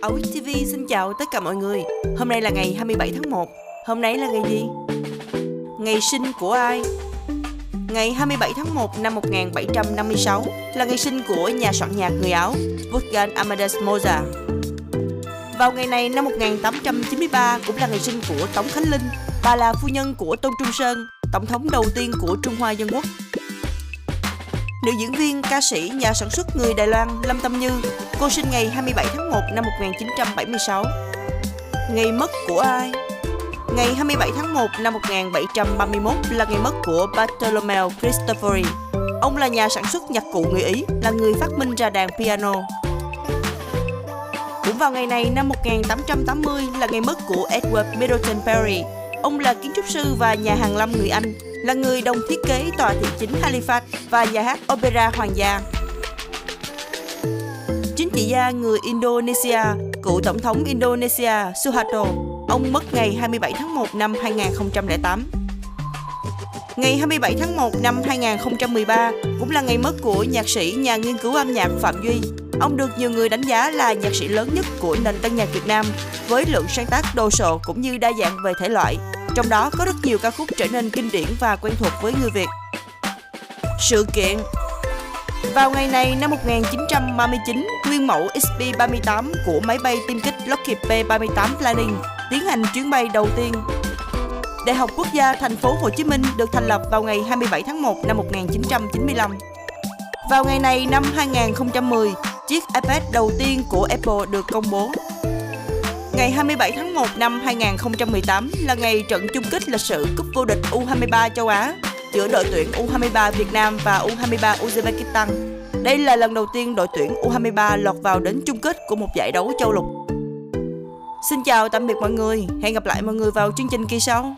Ấu TV xin chào tất cả mọi người Hôm nay là ngày 27 tháng 1 Hôm nay là ngày gì? Ngày sinh của ai? Ngày 27 tháng 1 năm 1756 là ngày sinh của nhà soạn nhạc người Áo Wolfgang Amadeus Mozart. Vào ngày này năm 1893 cũng là ngày sinh của Tống Khánh Linh, bà là phu nhân của Tôn Trung Sơn, tổng thống đầu tiên của Trung Hoa Dân Quốc. Nữ diễn viên, ca sĩ, nhà sản xuất người Đài Loan Lâm Tâm Như, cô sinh ngày 27 tháng 1 năm 1976. Ngày mất của ai? Ngày 27 tháng 1 năm 1731 là ngày mất của Bartolomeo Cristofori. Ông là nhà sản xuất nhạc cụ người Ý, là người phát minh ra đàn piano. Cũng vào ngày này năm 1880 là ngày mất của Edward Middleton Perry. Ông là kiến trúc sư và nhà hàng lâm người Anh, là người đồng thiết kế tòa thị chính Halifax và nhà hát opera hoàng gia. Chính trị gia người Indonesia, cựu tổng thống Indonesia Suharto, ông mất ngày 27 tháng 1 năm 2008. Ngày 27 tháng 1 năm 2013 cũng là ngày mất của nhạc sĩ, nhà nghiên cứu âm nhạc Phạm Duy. Ông được nhiều người đánh giá là nhạc sĩ lớn nhất của nền tân nhạc Việt Nam với lượng sáng tác đồ sộ cũng như đa dạng về thể loại. Trong đó có rất nhiều ca khúc trở nên kinh điển và quen thuộc với người Việt. Sự kiện vào ngày này năm 1939, nguyên mẫu XB-38 của máy bay tiêm kích Lockheed P-38 Lightning tiến hành chuyến bay đầu tiên. Đại học Quốc gia thành phố Hồ Chí Minh được thành lập vào ngày 27 tháng 1 năm 1995. Vào ngày này năm 2010, chiếc iPad đầu tiên của Apple được công bố. Ngày 27 tháng 1 năm 2018 là ngày trận chung kết lịch sử cúp vô địch U23 châu Á giữa đội tuyển U23 Việt Nam và U23 Uzbekistan. Đây là lần đầu tiên đội tuyển U23 lọt vào đến chung kết của một giải đấu châu lục. Xin chào tạm biệt mọi người, hẹn gặp lại mọi người vào chương trình kỳ sau.